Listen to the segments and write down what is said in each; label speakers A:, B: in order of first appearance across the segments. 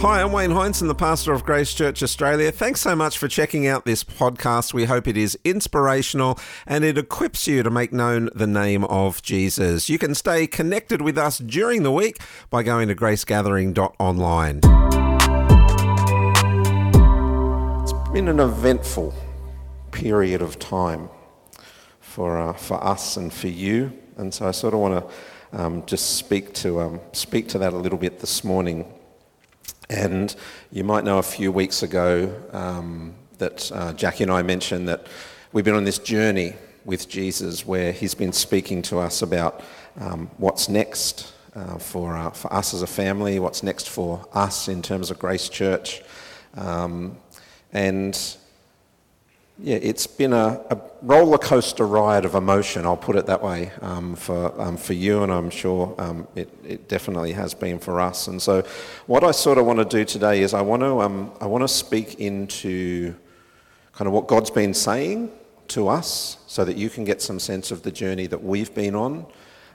A: Hi, I'm Wayne Hindson, the pastor of Grace Church Australia. Thanks so much for checking out this podcast. We hope it is inspirational and it equips you to make known the name of Jesus. You can stay connected with us during the week by going to gracegathering.online. It's been an eventful period of time for, uh, for us and for you, and so I sort of want to um, just speak to, um, speak to that a little bit this morning. And you might know a few weeks ago um, that uh, Jackie and I mentioned that we've been on this journey with Jesus where he's been speaking to us about um, what's next uh, for, uh, for us as a family, what's next for us in terms of Grace Church. Um, and yeah, it's been a, a, roller coaster ride of emotion, I'll put it that way, um, for, um, for you, and I'm sure um, it, it, definitely has been for us. And so, what I sort of want to do today is I want to, um, I want to speak into kind of what God's been saying to us so that you can get some sense of the journey that we've been on.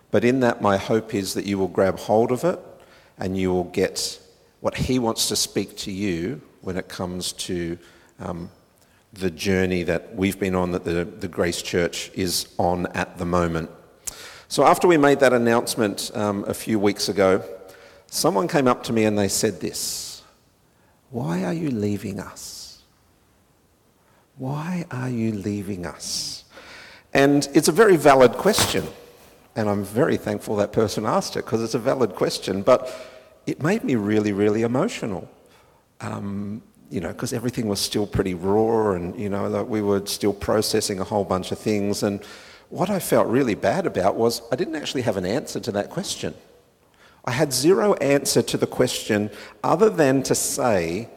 A: But in that, my hope is that you will grab hold of it and you will get what He wants to speak to you when it comes to um, the journey that we've been on, that the, the Grace Church is on at the moment. So, after we made that announcement um, a few weeks ago, someone came up to me and they said this Why are you leaving us? Why are you leaving us? And it's a very valid question. And I'm very thankful that person asked it because it's a valid question. But it made me really, really emotional. Um, you know, because everything was still pretty raw and, you know, like we were still processing a whole bunch of things. And what I felt really bad about was I didn't actually have an answer to that question. I had zero answer to the question other than to say,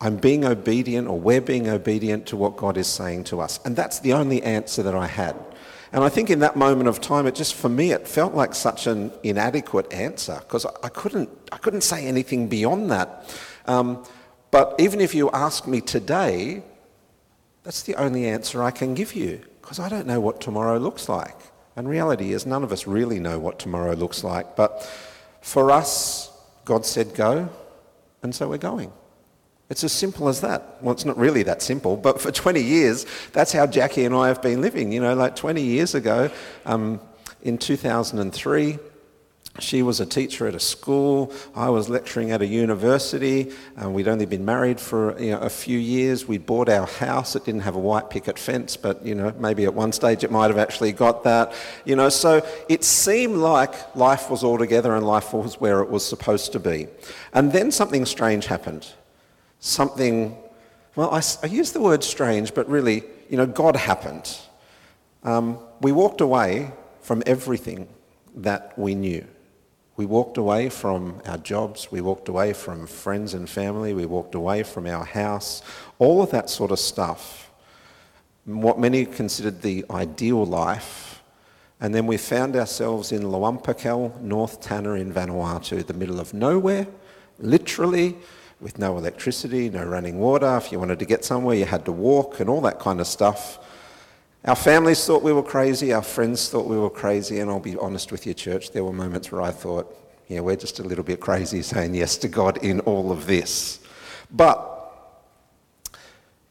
A: I'm being obedient or we're being obedient to what God is saying to us. And that's the only answer that I had. And I think in that moment of time, it just, for me, it felt like such an inadequate answer because I couldn't, I couldn't say anything beyond that. Um, but even if you ask me today, that's the only answer I can give you because I don't know what tomorrow looks like. And reality is, none of us really know what tomorrow looks like. But for us, God said go, and so we're going. It's as simple as that. Well, it's not really that simple, but for 20 years, that's how Jackie and I have been living. You know, like 20 years ago, um, in 2003, she was a teacher at a school. I was lecturing at a university. And we'd only been married for you know, a few years. We bought our house. It didn't have a white picket fence, but you know maybe at one stage it might have actually got that. You know, so it seemed like life was all together and life was where it was supposed to be. And then something strange happened. Something, well, I, I use the word strange, but really, you know, God happened. Um, we walked away from everything that we knew. We walked away from our jobs, we walked away from friends and family, we walked away from our house, all of that sort of stuff. What many considered the ideal life. And then we found ourselves in Luampakal, North Tanna in Vanuatu, the middle of nowhere, literally, with no electricity, no running water. If you wanted to get somewhere, you had to walk and all that kind of stuff. Our families thought we were crazy, our friends thought we were crazy, and I'll be honest with you, church, there were moments where I thought, yeah, we're just a little bit crazy saying yes to God in all of this. But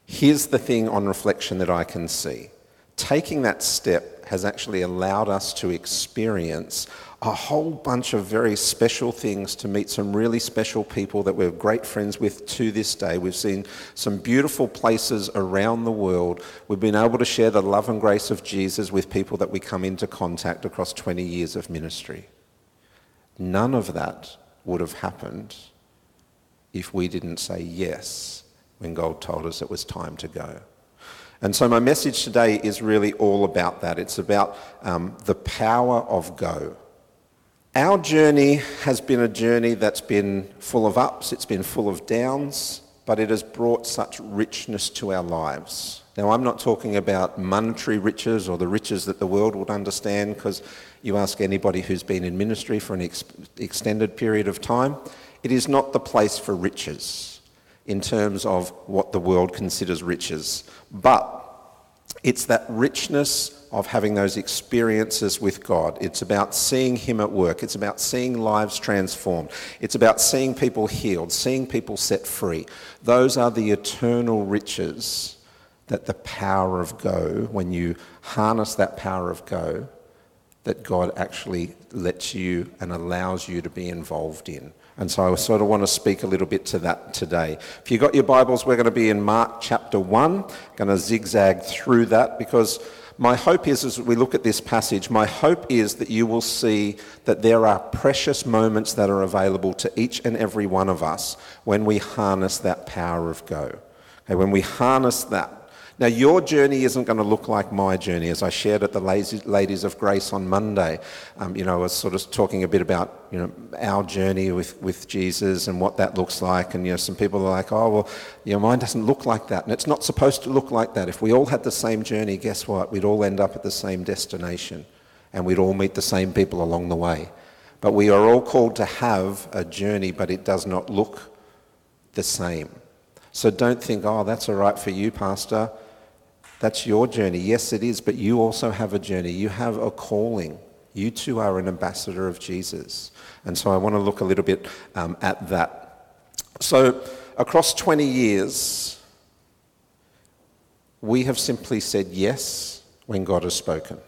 A: here's the thing on reflection that I can see taking that step has actually allowed us to experience a whole bunch of very special things to meet some really special people that we're great friends with to this day. We've seen some beautiful places around the world. We've been able to share the love and grace of Jesus with people that we come into contact across 20 years of ministry. None of that would have happened if we didn't say yes when God told us it was time to go. And so, my message today is really all about that. It's about um, the power of go. Our journey has been a journey that's been full of ups, it's been full of downs, but it has brought such richness to our lives. Now, I'm not talking about monetary riches or the riches that the world would understand, because you ask anybody who's been in ministry for an ex- extended period of time, it is not the place for riches in terms of what the world considers riches, but it's that richness of having those experiences with God. It's about seeing Him at work. It's about seeing lives transformed. It's about seeing people healed, seeing people set free. Those are the eternal riches that the power of go, when you harness that power of go, that God actually lets you and allows you to be involved in. And so I sort of want to speak a little bit to that today. If you've got your Bibles, we're going to be in Mark chapter 1, going to zigzag through that because my hope is as we look at this passage, my hope is that you will see that there are precious moments that are available to each and every one of us when we harness that power of go. Okay, when we harness that now, your journey isn't going to look like my journey. As I shared at the Ladies of Grace on Monday, um, you know, I was sort of talking a bit about, you know, our journey with, with Jesus and what that looks like. And, you know, some people are like, oh, well, your mine doesn't look like that. And it's not supposed to look like that. If we all had the same journey, guess what? We'd all end up at the same destination and we'd all meet the same people along the way. But we are all called to have a journey, but it does not look the same. So don't think, oh, that's all right for you, Pastor. That's your journey. Yes, it is, but you also have a journey. You have a calling. You too are an ambassador of Jesus. And so I want to look a little bit um, at that. So, across 20 years, we have simply said yes when God has spoken.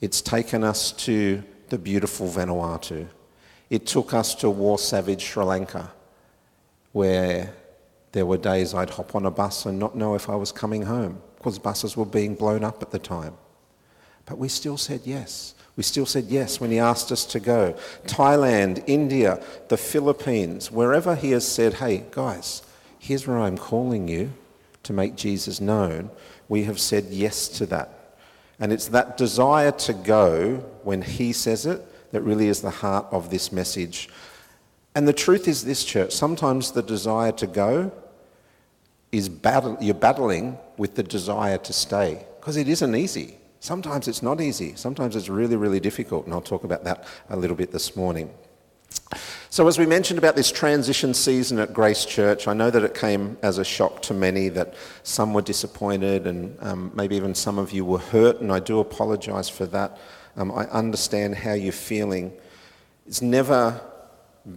A: It's taken us to the beautiful Vanuatu. It took us to war savage Sri Lanka, where there were days I'd hop on a bus and not know if I was coming home because buses were being blown up at the time. But we still said yes. We still said yes when he asked us to go. Thailand, India, the Philippines, wherever he has said, hey, guys, here's where I'm calling you to make Jesus known, we have said yes to that. And it's that desire to go when he says it that really is the heart of this message. And the truth is this, church, sometimes the desire to go is battle, you're battling with the desire to stay because it isn't easy. Sometimes it's not easy. Sometimes it's really, really difficult, and I'll talk about that a little bit this morning. So, as we mentioned about this transition season at Grace Church, I know that it came as a shock to many that some were disappointed and um, maybe even some of you were hurt, and I do apologise for that. Um, I understand how you're feeling. It's never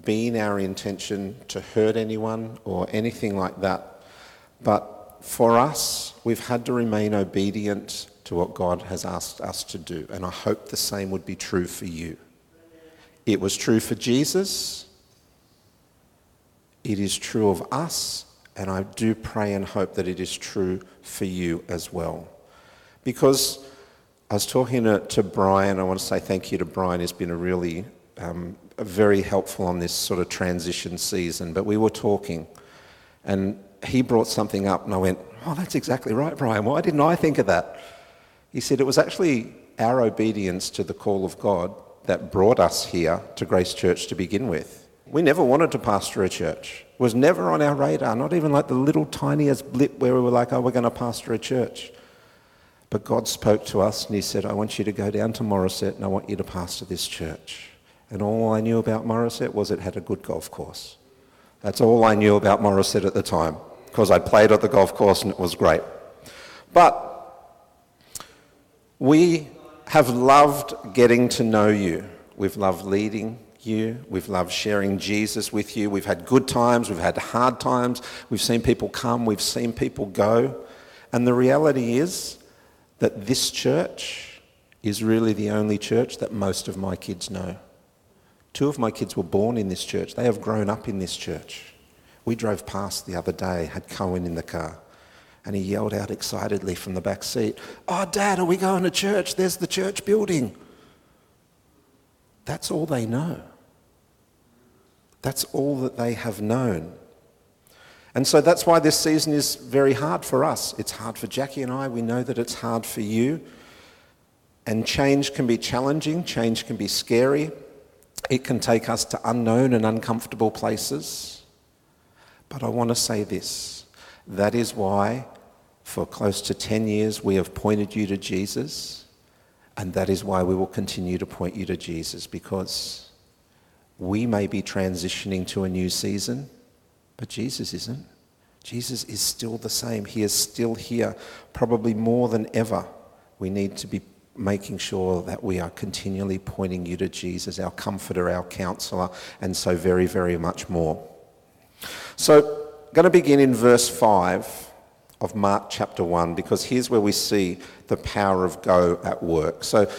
A: been our intention to hurt anyone or anything like that. But for us, we've had to remain obedient to what God has asked us to do. And I hope the same would be true for you. It was true for Jesus. It is true of us. And I do pray and hope that it is true for you as well. Because I was talking to, to Brian. I want to say thank you to Brian. He's been a really um, very helpful on this sort of transition season. But we were talking, and he brought something up, and I went, Oh, that's exactly right, Brian. Why didn't I think of that? He said it was actually our obedience to the call of God that brought us here to Grace Church to begin with. We never wanted to pastor a church. It was never on our radar, not even like the little tiniest blip where we were like, oh, we're going to pastor a church. But God spoke to us and He said, I want you to go down to Morisset and I want you to pastor this church. And all I knew about Morisset was it had a good golf course. That's all I knew about Morisset at the time because I played at the golf course and it was great. But we have loved getting to know you. We've loved leading you. We've loved sharing Jesus with you. We've had good times. We've had hard times. We've seen people come. We've seen people go. And the reality is that this church is really the only church that most of my kids know. Two of my kids were born in this church. They have grown up in this church. We drove past the other day, had Cohen in the car, and he yelled out excitedly from the back seat, Oh, Dad, are we going to church? There's the church building. That's all they know. That's all that they have known. And so that's why this season is very hard for us. It's hard for Jackie and I. We know that it's hard for you. And change can be challenging, change can be scary. It can take us to unknown and uncomfortable places. But I want to say this that is why, for close to 10 years, we have pointed you to Jesus, and that is why we will continue to point you to Jesus because we may be transitioning to a new season, but Jesus isn't. Jesus is still the same. He is still here, probably more than ever we need to be making sure that we are continually pointing you to Jesus, our comforter, our counselor, and so very, very much more. So, I'm going to begin in verse 5 of Mark chapter 1 because here's where we see the power of go at work. So,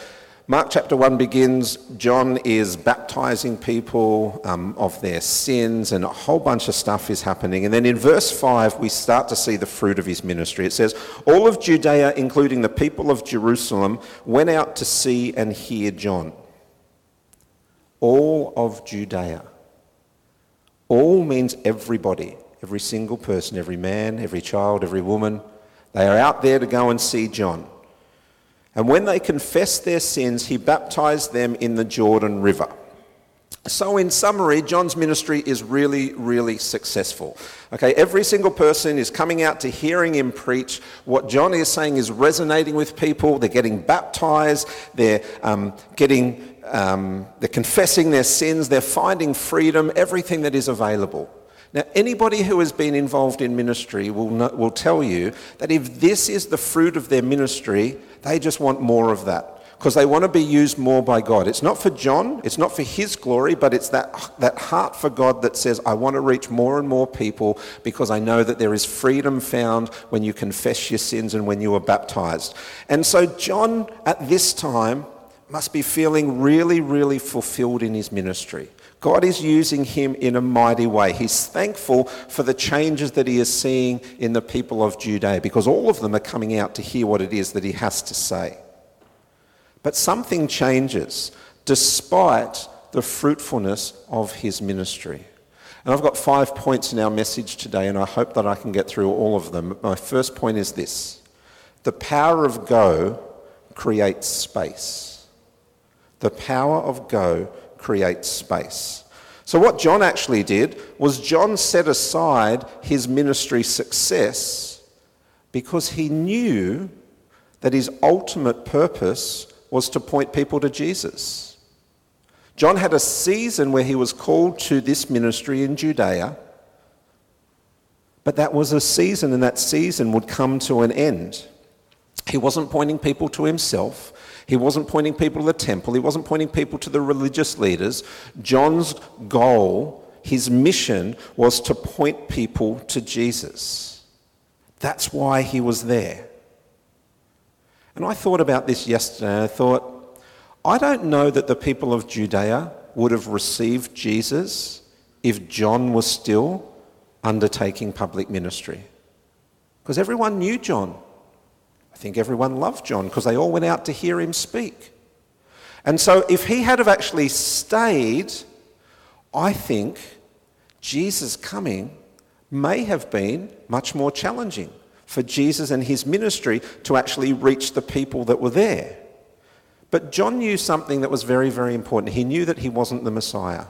A: Mark chapter 1 begins, John is baptizing people um, of their sins, and a whole bunch of stuff is happening. And then in verse 5, we start to see the fruit of his ministry. It says, All of Judea, including the people of Jerusalem, went out to see and hear John. All of Judea. All means everybody, every single person, every man, every child, every woman. They are out there to go and see John. And when they confessed their sins, he baptized them in the Jordan River. So, in summary, John's ministry is really, really successful. Okay, every single person is coming out to hearing him preach. What John is saying is resonating with people. They're getting baptized. They're um, getting, um, they're confessing their sins. They're finding freedom. Everything that is available. Now, anybody who has been involved in ministry will, know, will tell you that if this is the fruit of their ministry, they just want more of that because they want to be used more by God. It's not for John, it's not for his glory, but it's that, that heart for God that says, I want to reach more and more people because I know that there is freedom found when you confess your sins and when you are baptized. And so, John at this time must be feeling really, really fulfilled in his ministry. God is using him in a mighty way. He's thankful for the changes that he is seeing in the people of Judea because all of them are coming out to hear what it is that he has to say. But something changes despite the fruitfulness of his ministry. And I've got five points in our message today, and I hope that I can get through all of them. My first point is this the power of go creates space. The power of go creates space. So, what John actually did was John set aside his ministry success because he knew that his ultimate purpose was to point people to Jesus. John had a season where he was called to this ministry in Judea, but that was a season, and that season would come to an end. He wasn't pointing people to himself. He wasn't pointing people to the temple, he wasn't pointing people to the religious leaders. John's goal, his mission, was to point people to Jesus. That's why he was there. And I thought about this yesterday. I thought, I don't know that the people of Judea would have received Jesus if John was still undertaking public ministry. Because everyone knew John. I think everyone loved John because they all went out to hear him speak. And so, if he had have actually stayed, I think Jesus' coming may have been much more challenging for Jesus and his ministry to actually reach the people that were there. But John knew something that was very, very important. He knew that he wasn't the Messiah,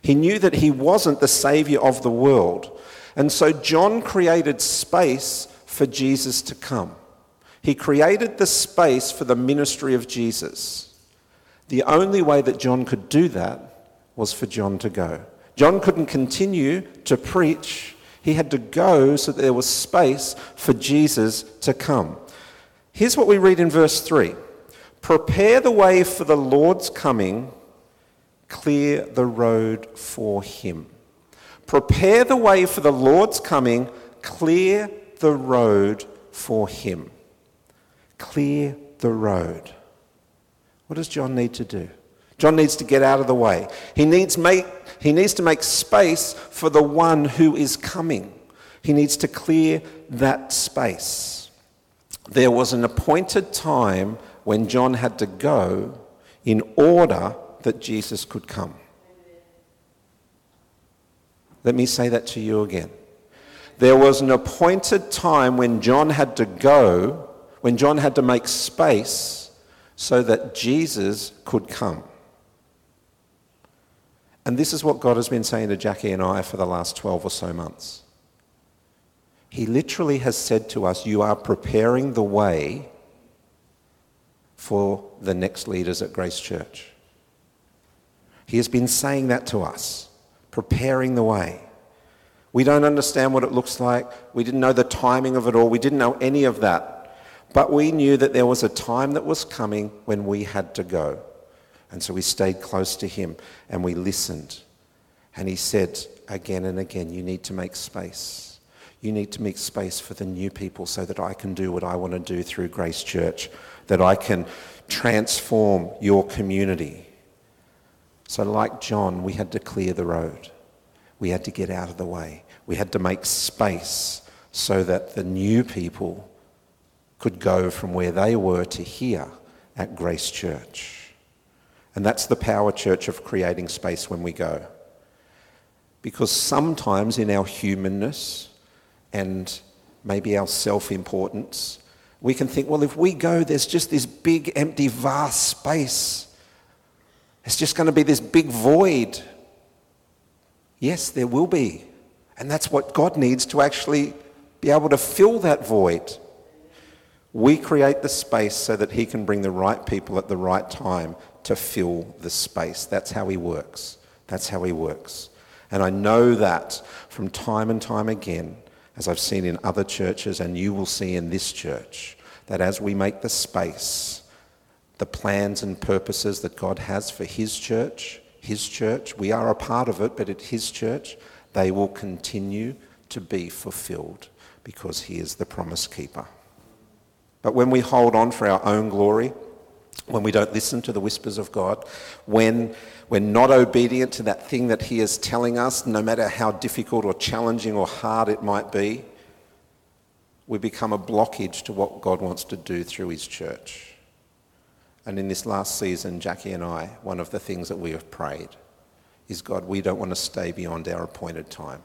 A: he knew that he wasn't the Savior of the world. And so, John created space for Jesus to come. He created the space for the ministry of Jesus. The only way that John could do that was for John to go. John couldn't continue to preach. He had to go so that there was space for Jesus to come. Here's what we read in verse 3 Prepare the way for the Lord's coming, clear the road for him. Prepare the way for the Lord's coming, clear the road for him clear the road. What does John need to do? John needs to get out of the way. He needs, make, he needs to make space for the one who is coming. He needs to clear that space. There was an appointed time when John had to go in order that Jesus could come. Let me say that to you again. There was an appointed time when John had to go when John had to make space so that Jesus could come. And this is what God has been saying to Jackie and I for the last 12 or so months. He literally has said to us, You are preparing the way for the next leaders at Grace Church. He has been saying that to us, preparing the way. We don't understand what it looks like. We didn't know the timing of it all. We didn't know any of that. But we knew that there was a time that was coming when we had to go. And so we stayed close to him and we listened. And he said again and again, You need to make space. You need to make space for the new people so that I can do what I want to do through Grace Church, that I can transform your community. So, like John, we had to clear the road. We had to get out of the way. We had to make space so that the new people could go from where they were to here at Grace Church. And that's the power, church, of creating space when we go. Because sometimes in our humanness and maybe our self importance, we can think, well, if we go, there's just this big, empty, vast space. It's just going to be this big void. Yes, there will be. And that's what God needs to actually be able to fill that void. We create the space so that He can bring the right people at the right time to fill the space. That's how He works. That's how He works. And I know that from time and time again, as I've seen in other churches, and you will see in this church, that as we make the space, the plans and purposes that God has for His church, His church, we are a part of it, but at His church, they will continue to be fulfilled because He is the promise keeper. But when we hold on for our own glory, when we don't listen to the whispers of God, when we're not obedient to that thing that He is telling us, no matter how difficult or challenging or hard it might be, we become a blockage to what God wants to do through His church. And in this last season, Jackie and I, one of the things that we have prayed is God, we don't want to stay beyond our appointed time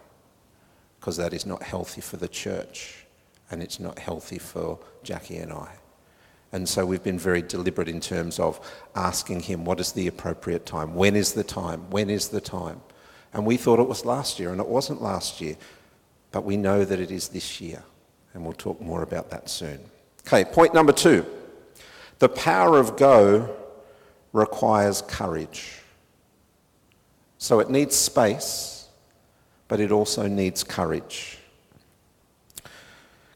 A: because that is not healthy for the church and it's not healthy for Jackie and I. And so we've been very deliberate in terms of asking him, what is the appropriate time? When is the time? When is the time? And we thought it was last year, and it wasn't last year. But we know that it is this year. And we'll talk more about that soon. Okay, point number two. The power of go requires courage. So it needs space, but it also needs courage.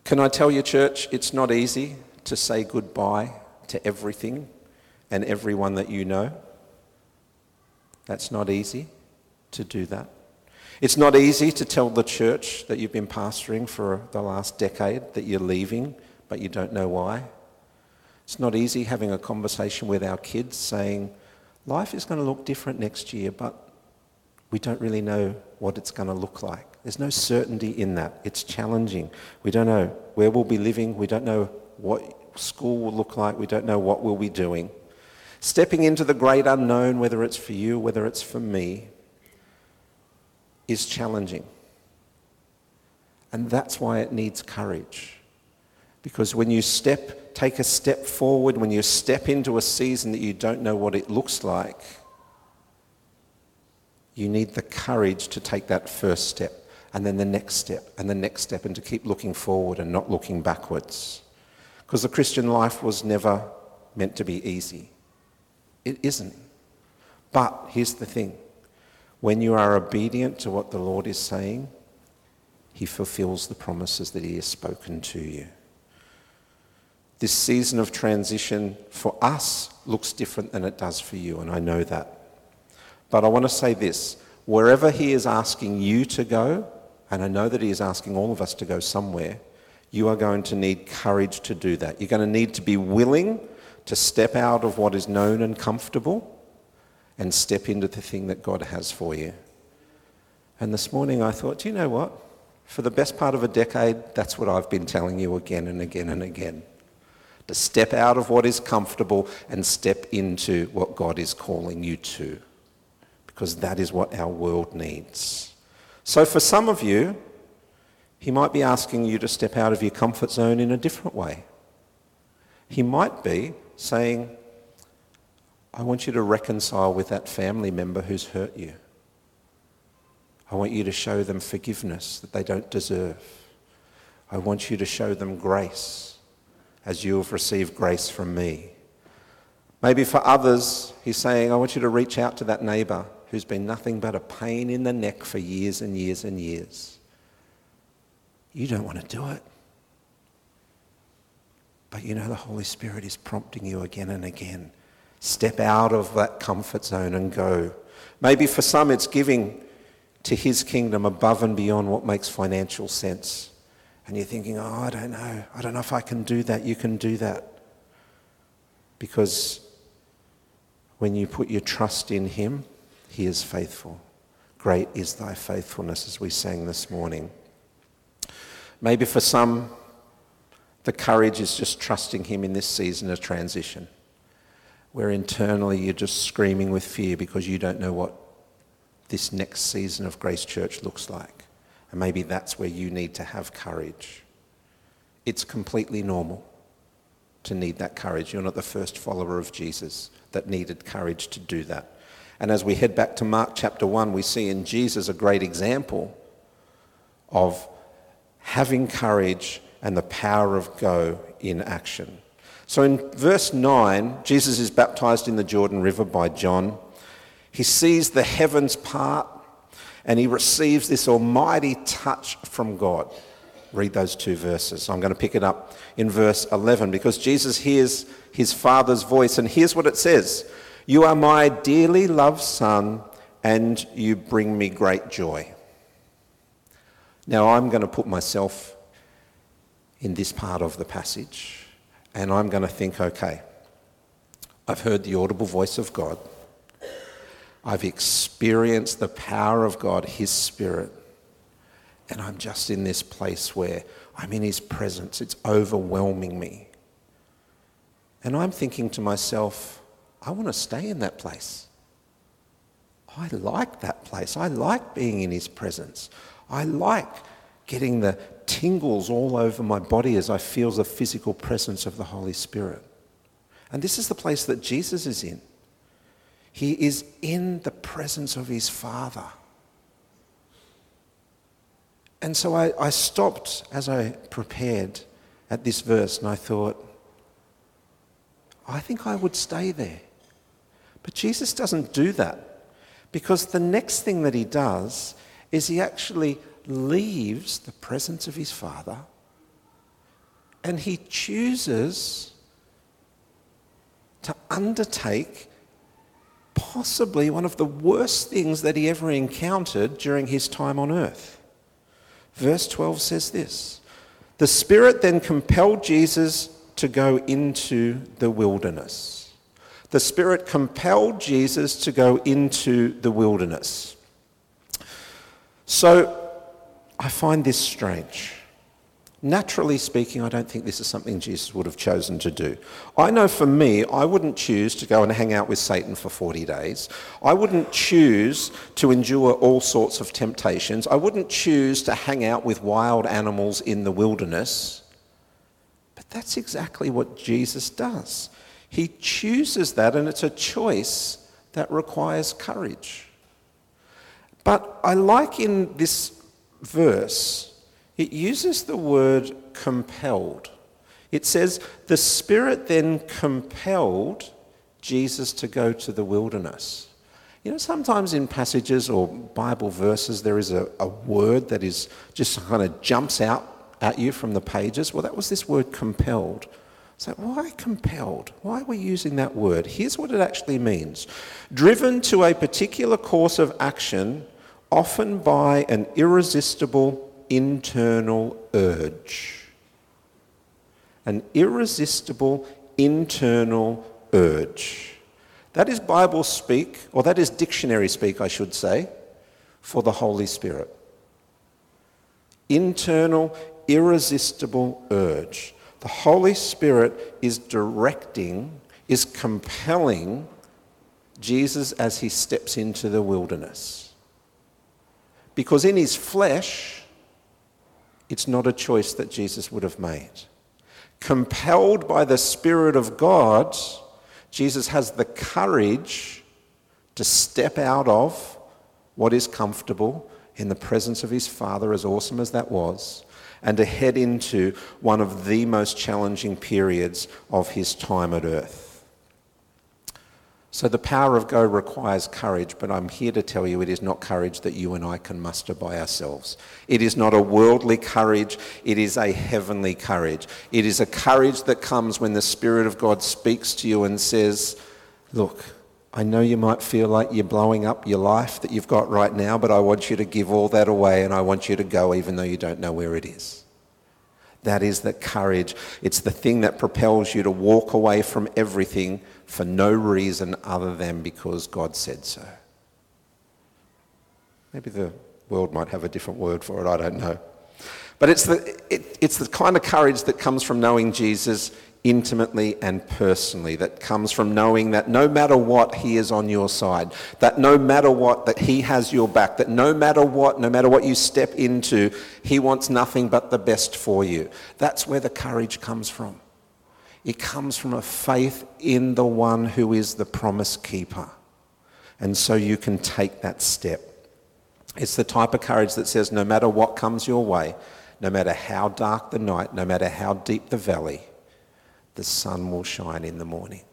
A: Can I tell you, church, it's not easy to say goodbye to everything and everyone that you know. That's not easy to do that. It's not easy to tell the church that you've been pastoring for the last decade that you're leaving, but you don't know why. It's not easy having a conversation with our kids saying, life is going to look different next year, but we don't really know what it's going to look like. There's no certainty in that. It's challenging. We don't know where we'll be living. We don't know what school will look like. We don't know what we'll be doing. Stepping into the great unknown, whether it's for you, whether it's for me, is challenging. And that's why it needs courage. Because when you step, take a step forward, when you step into a season that you don't know what it looks like, you need the courage to take that first step, and then the next step, and the next step, and to keep looking forward and not looking backwards. Because the Christian life was never meant to be easy. It isn't. But here's the thing when you are obedient to what the Lord is saying, He fulfills the promises that He has spoken to you. This season of transition for us looks different than it does for you, and I know that. But I want to say this wherever He is asking you to go, and I know that He is asking all of us to go somewhere, you are going to need courage to do that. You're going to need to be willing to step out of what is known and comfortable and step into the thing that God has for you. And this morning I thought, do you know what? For the best part of a decade, that's what I've been telling you again and again and again. To step out of what is comfortable and step into what God is calling you to. Because that is what our world needs. So for some of you, he might be asking you to step out of your comfort zone in a different way. He might be saying, I want you to reconcile with that family member who's hurt you. I want you to show them forgiveness that they don't deserve. I want you to show them grace as you have received grace from me. Maybe for others, he's saying, I want you to reach out to that neighbour who's been nothing but a pain in the neck for years and years and years. You don't want to do it. But you know, the Holy Spirit is prompting you again and again. Step out of that comfort zone and go. Maybe for some, it's giving to His kingdom above and beyond what makes financial sense. And you're thinking, oh, I don't know. I don't know if I can do that. You can do that. Because when you put your trust in Him, He is faithful. Great is thy faithfulness, as we sang this morning. Maybe for some, the courage is just trusting Him in this season of transition, where internally you're just screaming with fear because you don't know what this next season of Grace Church looks like. And maybe that's where you need to have courage. It's completely normal to need that courage. You're not the first follower of Jesus that needed courage to do that. And as we head back to Mark chapter 1, we see in Jesus a great example of having courage and the power of go in action. So in verse 9, Jesus is baptized in the Jordan River by John. He sees the heavens part and he receives this almighty touch from God. Read those two verses. I'm going to pick it up in verse 11 because Jesus hears his Father's voice, and here's what it says You are my dearly loved Son, and you bring me great joy. Now, I'm going to put myself in this part of the passage, and I'm going to think, okay, I've heard the audible voice of God. I've experienced the power of God, His Spirit, and I'm just in this place where I'm in His presence. It's overwhelming me. And I'm thinking to myself, I want to stay in that place. I like that place. I like being in His presence. I like getting the tingles all over my body as I feel the physical presence of the Holy Spirit. And this is the place that Jesus is in. He is in the presence of his Father. And so I, I stopped as I prepared at this verse and I thought, I think I would stay there. But Jesus doesn't do that because the next thing that he does is he actually leaves the presence of his Father and he chooses to undertake possibly one of the worst things that he ever encountered during his time on earth. Verse 12 says this The Spirit then compelled Jesus to go into the wilderness. The Spirit compelled Jesus to go into the wilderness. So I find this strange. Naturally speaking, I don't think this is something Jesus would have chosen to do. I know for me, I wouldn't choose to go and hang out with Satan for 40 days. I wouldn't choose to endure all sorts of temptations. I wouldn't choose to hang out with wild animals in the wilderness. But that's exactly what Jesus does. He chooses that, and it's a choice that requires courage. But I like in this verse it uses the word compelled. It says, the Spirit then compelled Jesus to go to the wilderness. You know, sometimes in passages or Bible verses, there is a, a word that is just kind of jumps out at you from the pages. Well, that was this word compelled. So, why compelled? Why are we using that word? Here's what it actually means driven to a particular course of action, often by an irresistible internal urge. An irresistible internal urge. That is Bible speak, or that is dictionary speak, I should say, for the Holy Spirit. Internal, irresistible urge. The Holy Spirit is directing, is compelling Jesus as he steps into the wilderness. Because in his flesh, it's not a choice that Jesus would have made. Compelled by the Spirit of God, Jesus has the courage to step out of what is comfortable in the presence of his Father, as awesome as that was, and to head into one of the most challenging periods of his time at earth. So the power of go requires courage, but I'm here to tell you it is not courage that you and I can muster by ourselves. It is not a worldly courage, it is a heavenly courage. It is a courage that comes when the Spirit of God speaks to you and says, Look, I know you might feel like you're blowing up your life that you've got right now, but I want you to give all that away and I want you to go even though you don't know where it is. That is the courage. It's the thing that propels you to walk away from everything for no reason other than because God said so. Maybe the world might have a different word for it, I don't know. But it's the, it, it's the kind of courage that comes from knowing Jesus intimately and personally that comes from knowing that no matter what he is on your side that no matter what that he has your back that no matter what no matter what you step into he wants nothing but the best for you. That's where the courage comes from. It comes from a faith in the one who is the promise keeper. And so you can take that step. It's the type of courage that says no matter what comes your way no matter how dark the night no matter how deep the valley the sun will shine in the morning.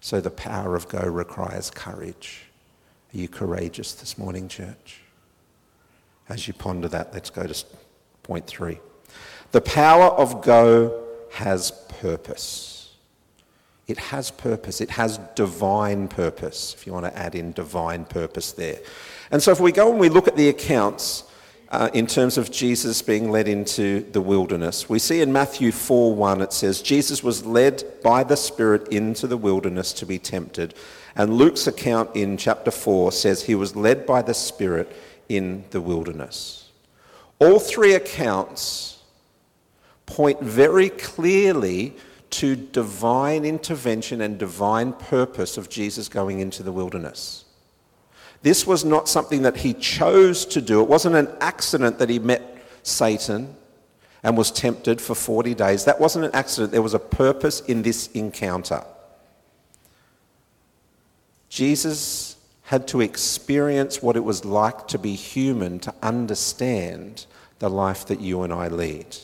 A: So the power of go requires courage. Are you courageous this morning, church? As you ponder that, let's go to point three. The power of go has purpose. It has purpose. It has divine purpose, if you want to add in divine purpose there. And so if we go and we look at the accounts, uh, in terms of Jesus being led into the wilderness. We see in Matthew 4 1, it says, Jesus was led by the Spirit into the wilderness to be tempted. And Luke's account in chapter 4 says he was led by the Spirit in the wilderness. All three accounts point very clearly to divine intervention and divine purpose of Jesus going into the wilderness. This was not something that he chose to do. It wasn't an accident that he met Satan and was tempted for 40 days. That wasn't an accident. There was a purpose in this encounter. Jesus had to experience what it was like to be human to understand the life that you and I lead.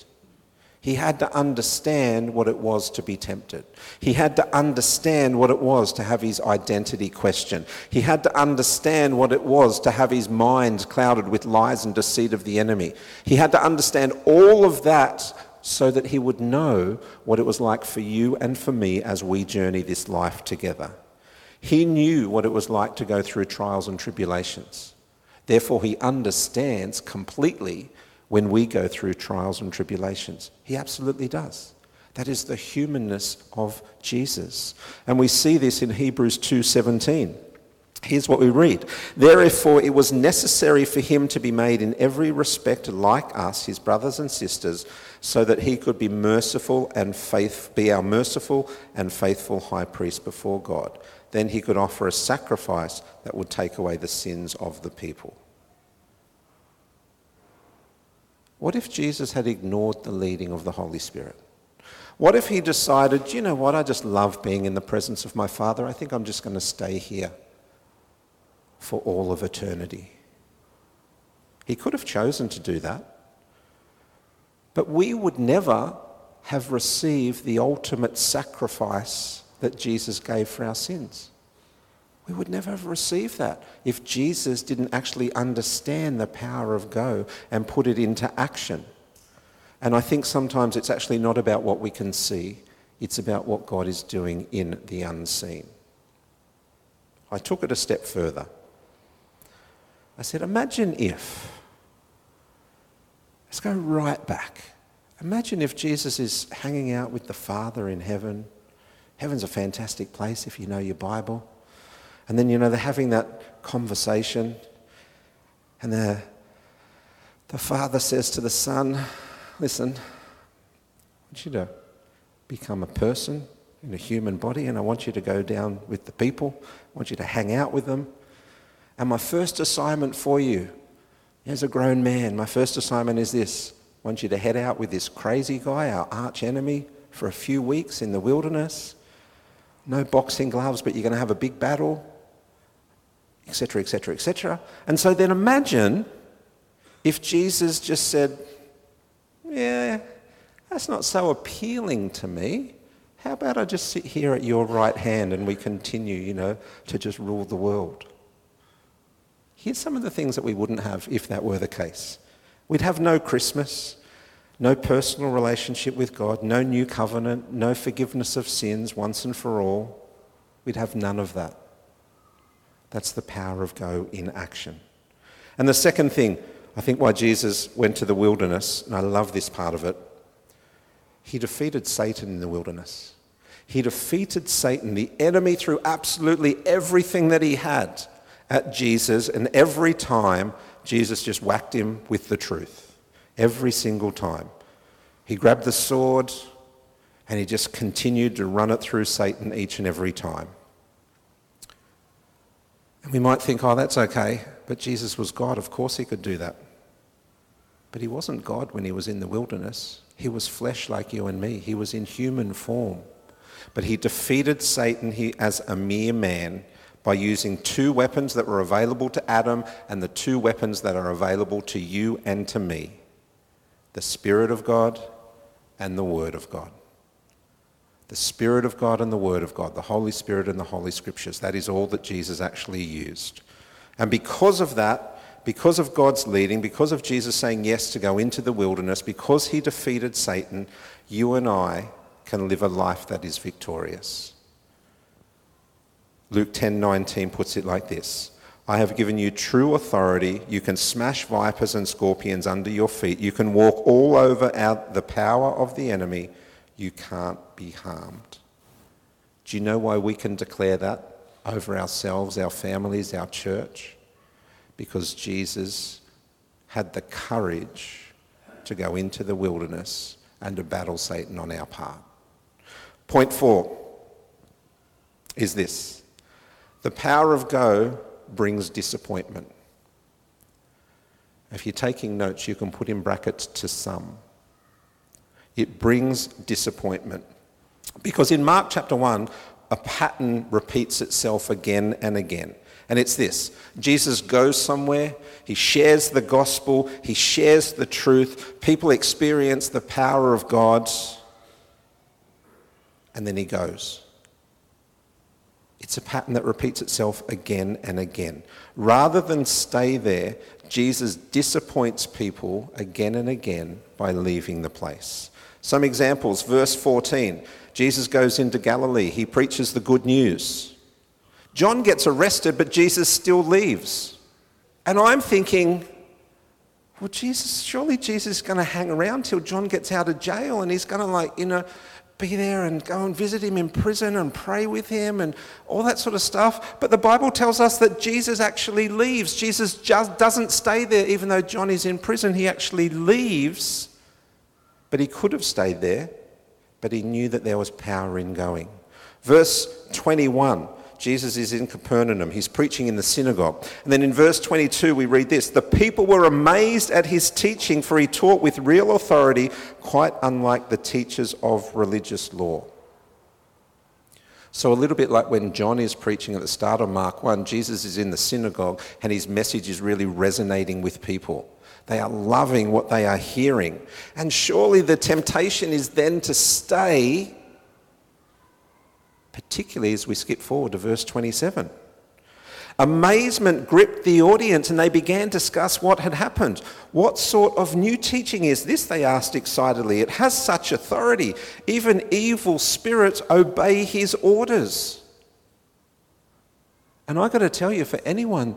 A: He had to understand what it was to be tempted. He had to understand what it was to have his identity questioned. He had to understand what it was to have his mind clouded with lies and deceit of the enemy. He had to understand all of that so that he would know what it was like for you and for me as we journey this life together. He knew what it was like to go through trials and tribulations. Therefore, he understands completely when we go through trials and tribulations. He absolutely does. That is the humanness of Jesus. And we see this in Hebrews 2:17. Here's what we read. Therefore it was necessary for him to be made in every respect like us, his brothers and sisters, so that he could be merciful and faith be our merciful and faithful high priest before God. Then he could offer a sacrifice that would take away the sins of the people. What if Jesus had ignored the leading of the Holy Spirit? What if he decided, you know what, I just love being in the presence of my Father. I think I'm just going to stay here for all of eternity. He could have chosen to do that. But we would never have received the ultimate sacrifice that Jesus gave for our sins. We would never have received that if Jesus didn't actually understand the power of go and put it into action. And I think sometimes it's actually not about what we can see, it's about what God is doing in the unseen. I took it a step further. I said, imagine if, let's go right back. Imagine if Jesus is hanging out with the Father in heaven. Heaven's a fantastic place if you know your Bible. And then, you know, they're having that conversation, and the, the father says to the son, Listen, I want you to become a person in a human body, and I want you to go down with the people. I want you to hang out with them. And my first assignment for you, as a grown man, my first assignment is this I want you to head out with this crazy guy, our arch enemy, for a few weeks in the wilderness. No boxing gloves, but you're going to have a big battle etc., etc., etc. And so then imagine if Jesus just said, Yeah, that's not so appealing to me. How about I just sit here at your right hand and we continue, you know, to just rule the world? Here's some of the things that we wouldn't have if that were the case. We'd have no Christmas, no personal relationship with God, no new covenant, no forgiveness of sins once and for all. We'd have none of that. That's the power of go in action. And the second thing, I think why Jesus went to the wilderness, and I love this part of it, he defeated Satan in the wilderness. He defeated Satan, the enemy, threw absolutely everything that he had at Jesus, and every time Jesus just whacked him with the truth. Every single time. He grabbed the sword and he just continued to run it through Satan each and every time. And we might think, oh, that's okay, but Jesus was God. Of course he could do that. But he wasn't God when he was in the wilderness. He was flesh like you and me, he was in human form. But he defeated Satan as a mere man by using two weapons that were available to Adam and the two weapons that are available to you and to me the Spirit of God and the Word of God. The Spirit of God and the Word of God, the Holy Spirit and the Holy Scriptures. That is all that Jesus actually used. And because of that, because of God's leading, because of Jesus saying yes to go into the wilderness, because he defeated Satan, you and I can live a life that is victorious. Luke 10:19 puts it like this: I have given you true authority. You can smash vipers and scorpions under your feet. You can walk all over out the power of the enemy. You can't be harmed. Do you know why we can declare that over ourselves, our families, our church? Because Jesus had the courage to go into the wilderness and to battle Satan on our part. Point four is this the power of go brings disappointment. If you're taking notes, you can put in brackets to some. It brings disappointment. Because in Mark chapter 1, a pattern repeats itself again and again. And it's this Jesus goes somewhere, he shares the gospel, he shares the truth, people experience the power of God, and then he goes. It's a pattern that repeats itself again and again. Rather than stay there, Jesus disappoints people again and again by leaving the place. Some examples, verse 14. Jesus goes into Galilee. He preaches the good news. John gets arrested, but Jesus still leaves. And I'm thinking, well, Jesus, surely Jesus is going to hang around till John gets out of jail and he's going to, like, you know, be there and go and visit him in prison and pray with him and all that sort of stuff. But the Bible tells us that Jesus actually leaves. Jesus just doesn't stay there even though John is in prison. He actually leaves. But he could have stayed there, but he knew that there was power in going. Verse 21 Jesus is in Capernaum. He's preaching in the synagogue. And then in verse 22, we read this The people were amazed at his teaching, for he taught with real authority, quite unlike the teachers of religious law. So, a little bit like when John is preaching at the start of Mark 1, Jesus is in the synagogue and his message is really resonating with people. They are loving what they are hearing. And surely the temptation is then to stay particularly as we skip forward to verse 27. Amazement gripped the audience and they began to discuss what had happened. What sort of new teaching is this? They asked excitedly. It has such authority. Even evil spirits obey his orders. And I've got to tell you, for anyone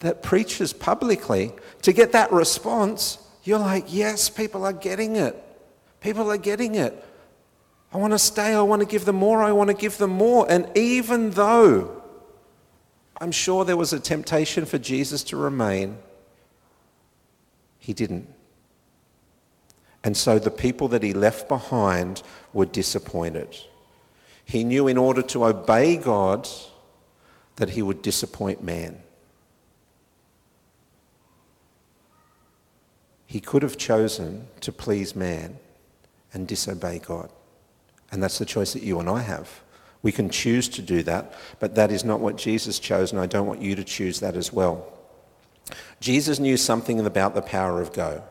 A: that preaches publicly, to get that response, you're like, yes, people are getting it. People are getting it. I want to stay. I want to give them more. I want to give them more. And even though I'm sure there was a temptation for Jesus to remain, he didn't. And so the people that he left behind were disappointed. He knew in order to obey God that he would disappoint man. He could have chosen to please man and disobey God. And that's the choice that you and I have. We can choose to do that, but that is not what Jesus chose, and I don't want you to choose that as well. Jesus knew something about the power of go.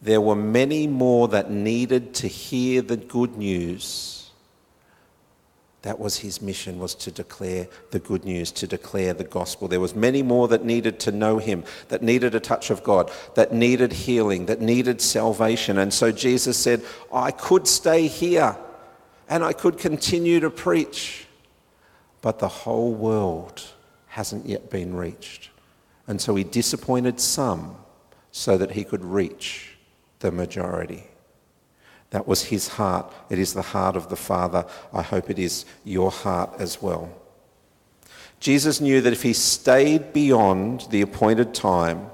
A: There were many more that needed to hear the good news That was his mission, was to declare the good news, to declare the gospel. There was many more that needed to know him, that needed a touch of God, that needed healing, that needed salvation. And so Jesus said, I could stay here and I could continue to preach, but the whole world hasn't yet been reached. And so he disappointed some so that he could reach the majority. That was his heart. It is the heart of the Father. I hope it is your heart as well. Jesus knew that if he stayed beyond the appointed time,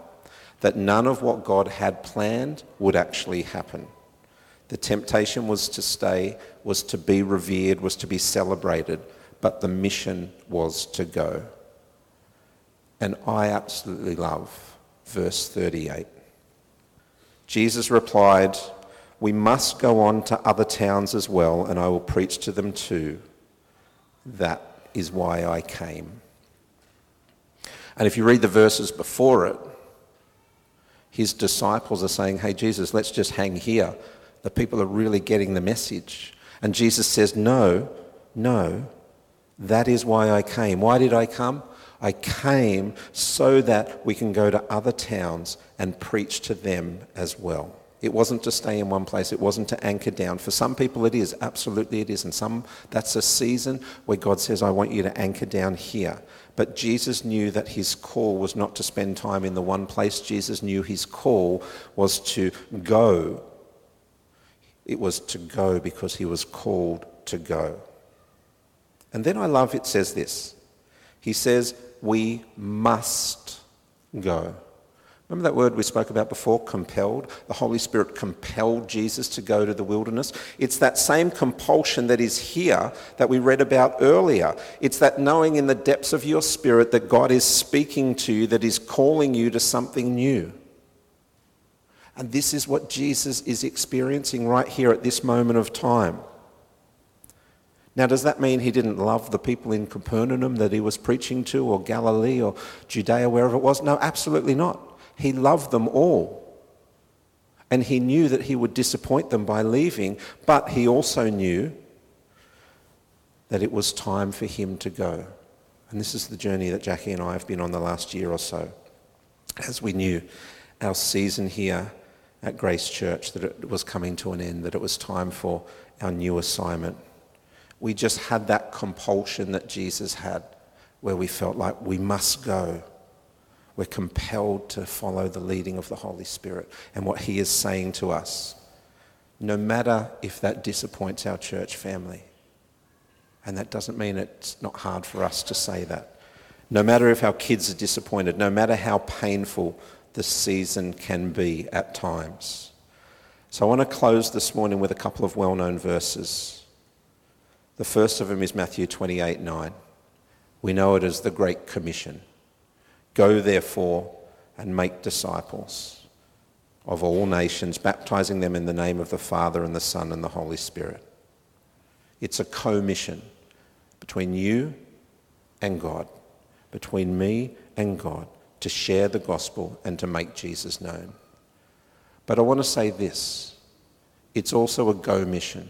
A: that none of what God had planned would actually happen. The temptation was to stay, was to be revered, was to be celebrated, but the mission was to go. And I absolutely love verse 38. Jesus replied, we must go on to other towns as well, and I will preach to them too. That is why I came. And if you read the verses before it, his disciples are saying, Hey, Jesus, let's just hang here. The people are really getting the message. And Jesus says, No, no, that is why I came. Why did I come? I came so that we can go to other towns and preach to them as well. It wasn't to stay in one place. It wasn't to anchor down. For some people, it is. Absolutely, it is. And some, that's a season where God says, I want you to anchor down here. But Jesus knew that his call was not to spend time in the one place. Jesus knew his call was to go. It was to go because he was called to go. And then I love it says this. He says, We must go. Remember that word we spoke about before, compelled? The Holy Spirit compelled Jesus to go to the wilderness. It's that same compulsion that is here that we read about earlier. It's that knowing in the depths of your spirit that God is speaking to you, that is calling you to something new. And this is what Jesus is experiencing right here at this moment of time. Now, does that mean he didn't love the people in Capernaum that he was preaching to, or Galilee, or Judea, wherever it was? No, absolutely not. He loved them all. And he knew that he would disappoint them by leaving, but he also knew that it was time for him to go. And this is the journey that Jackie and I have been on the last year or so. As we knew our season here at Grace Church, that it was coming to an end, that it was time for our new assignment. We just had that compulsion that Jesus had, where we felt like we must go. We're compelled to follow the leading of the Holy Spirit and what He is saying to us, no matter if that disappoints our church family. And that doesn't mean it's not hard for us to say that. No matter if our kids are disappointed, no matter how painful the season can be at times. So I want to close this morning with a couple of well known verses. The first of them is Matthew 28 9. We know it as the Great Commission. Go therefore and make disciples of all nations, baptizing them in the name of the Father and the Son and the Holy Spirit. It's a co-mission between you and God, between me and God, to share the gospel and to make Jesus known. But I want to say this it's also a go mission.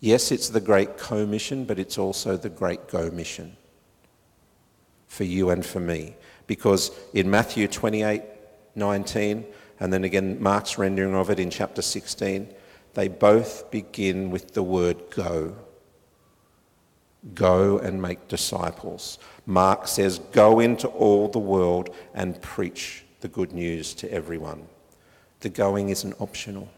A: Yes, it's the great co mission, but it's also the great go mission for you and for me. Because in Matthew 28 19, and then again Mark's rendering of it in chapter 16, they both begin with the word go. Go and make disciples. Mark says, Go into all the world and preach the good news to everyone. The going isn't optional.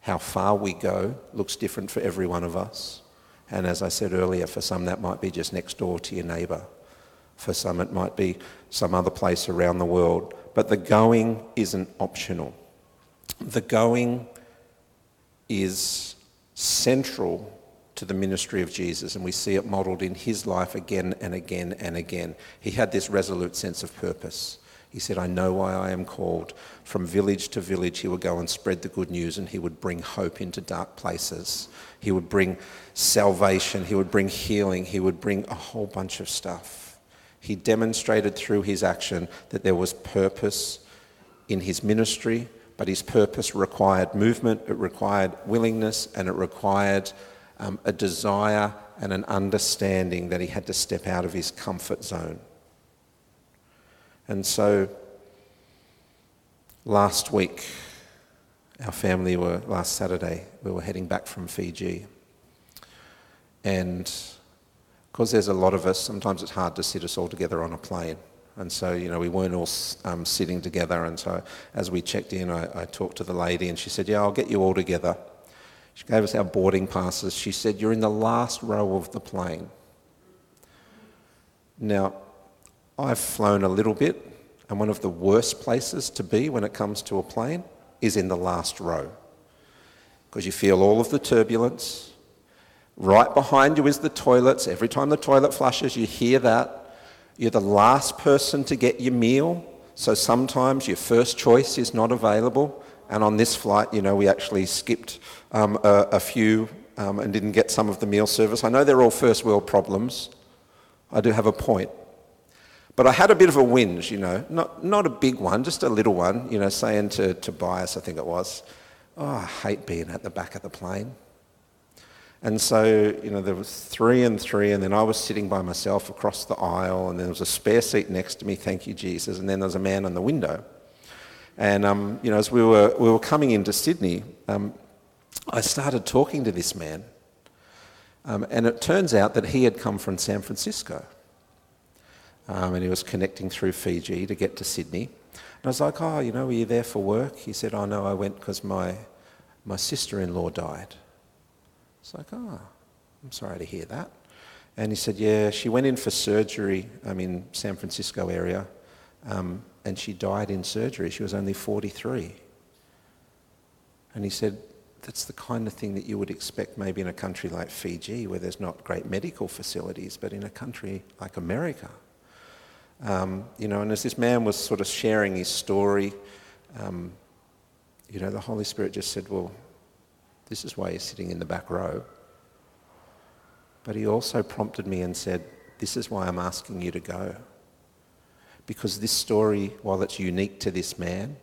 A: How far we go looks different for every one of us. And as I said earlier, for some that might be just next door to your neighbour. For some, it might be some other place around the world. But the going isn't optional. The going is central to the ministry of Jesus, and we see it modelled in his life again and again and again. He had this resolute sense of purpose. He said, I know why I am called. From village to village, he would go and spread the good news, and he would bring hope into dark places. He would bring salvation, he would bring healing, he would bring a whole bunch of stuff. He demonstrated through his action that there was purpose in his ministry, but his purpose required movement, it required willingness, and it required um, a desire and an understanding that he had to step out of his comfort zone. And so last week, our family were, last Saturday, we were heading back from Fiji. And because there's a lot of us, sometimes it's hard to sit us all together on a plane. And so, you know, we weren't all um, sitting together. And so, as we checked in, I, I, talked to the lady, and she said, Yeah, I'll get you all together. She gave us our boarding passes. She said, You're in the last row of the plane. Now, I've flown a little bit, and one of the worst places to be when it comes to a plane is in the last row. Because you feel all of the turbulence. Right behind you is the toilets. Every time the toilet flushes, you hear that. You're the last person to get your meal, so sometimes your first choice is not available. And on this flight, you know, we actually skipped um, a, a, few um, and didn't get some of the meal service. I know they're all first world problems. I do have a point. But I had a bit of a whinge, you know, not, not a big one, just a little one, you know, saying to Tobias, I think it was, oh, I hate being at the back of the plane. And so, you know, there was three and three, and then I was sitting by myself across the aisle, and there was a spare seat next to me, thank you, Jesus, and then there was a man in the window. And, um, you know, as we were, we were coming into Sydney, um, I started talking to this man, um, and it turns out that he had come from San Francisco. Um, and he was connecting through Fiji to get to Sydney. And I was like, oh, you know, were you there for work? He said, oh, no, I went because my, my sister-in-law died. It's like, oh, I'm sorry to hear that. And he said, yeah, she went in for surgery I'm in San Francisco area, um, and she died in surgery. She was only 43. And he said, that's the kind of thing that you would expect maybe in a country like Fiji, where there's not great medical facilities, but in a country like America. Um, you know, and as this man was sort of sharing his story, um, you know, the Holy Spirit just said, well, this is why you're sitting in the back row. But he also prompted me and said, This is why I'm asking you to go. Because this story, while it's unique to this man,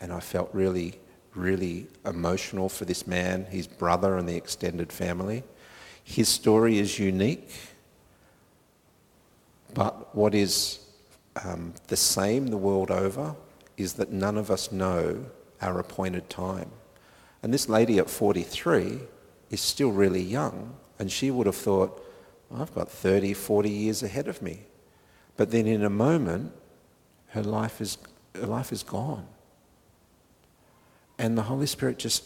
A: and I felt really, really emotional for this man, his brother, and the extended family, his story is unique. But what is um, the same the world over is that none of us know our appointed time. And this lady at 43 is still really young, and she would have thought, I've got 30, 40 years ahead of me. But then in a moment, her life is, her life is gone. And the Holy Spirit just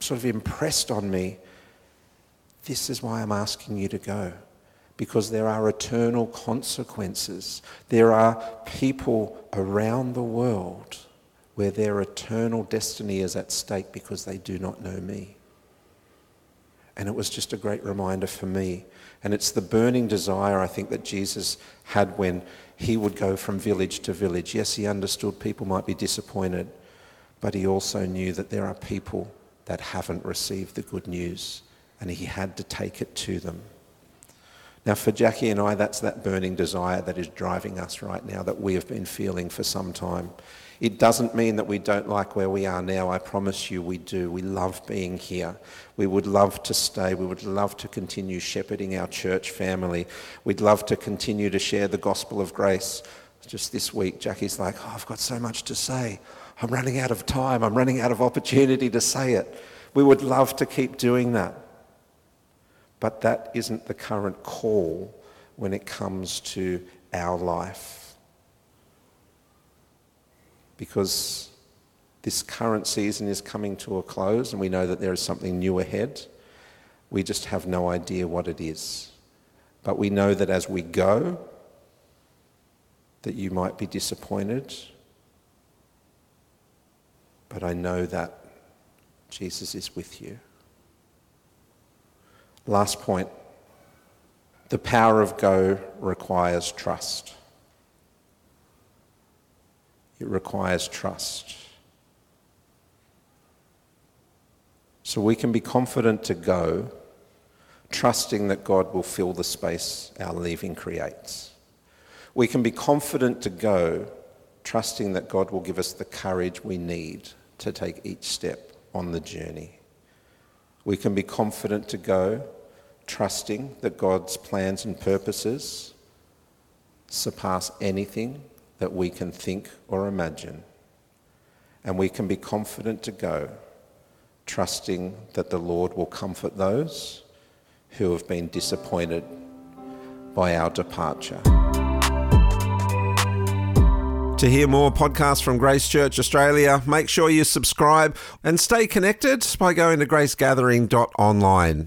A: sort of impressed on me this is why I'm asking you to go. Because there are eternal consequences. There are people around the world where their eternal destiny is at stake because they do not know me. And it was just a great reminder for me. And it's the burning desire, I think, that Jesus had when he would go from village to village. Yes, he understood people might be disappointed, but he also knew that there are people that haven't received the good news, and he had to take it to them. Now, for Jackie and I, that's that burning desire that is driving us right now, that we have been feeling for some time. It doesn't mean that we don't like where we are now. I promise you we do. We love being here. We would love to stay. We would love to continue shepherding our church family. We'd love to continue to share the gospel of grace. Just this week, Jackie's like, oh, I've got so much to say. I'm running out of time. I'm running out of opportunity to say it. We would love to keep doing that. But that isn't the current call when it comes to our life because this current season is coming to a close and we know that there is something new ahead. We just have no idea what it is. But we know that as we go, that you might be disappointed. But I know that Jesus is with you. Last point. The power of go requires trust. It requires trust. So we can be confident to go, trusting that God will fill the space our leaving creates. We can be confident to go, trusting that God will give us the courage we need to take each step on the journey. We can be confident to go, trusting that God's plans and purposes surpass anything that we can think or imagine. And we can be confident to go, trusting that the Lord will comfort those who have been disappointed by our departure. To hear more podcasts from Grace Church Australia, make sure you subscribe and stay connected by going to gracegathering.online.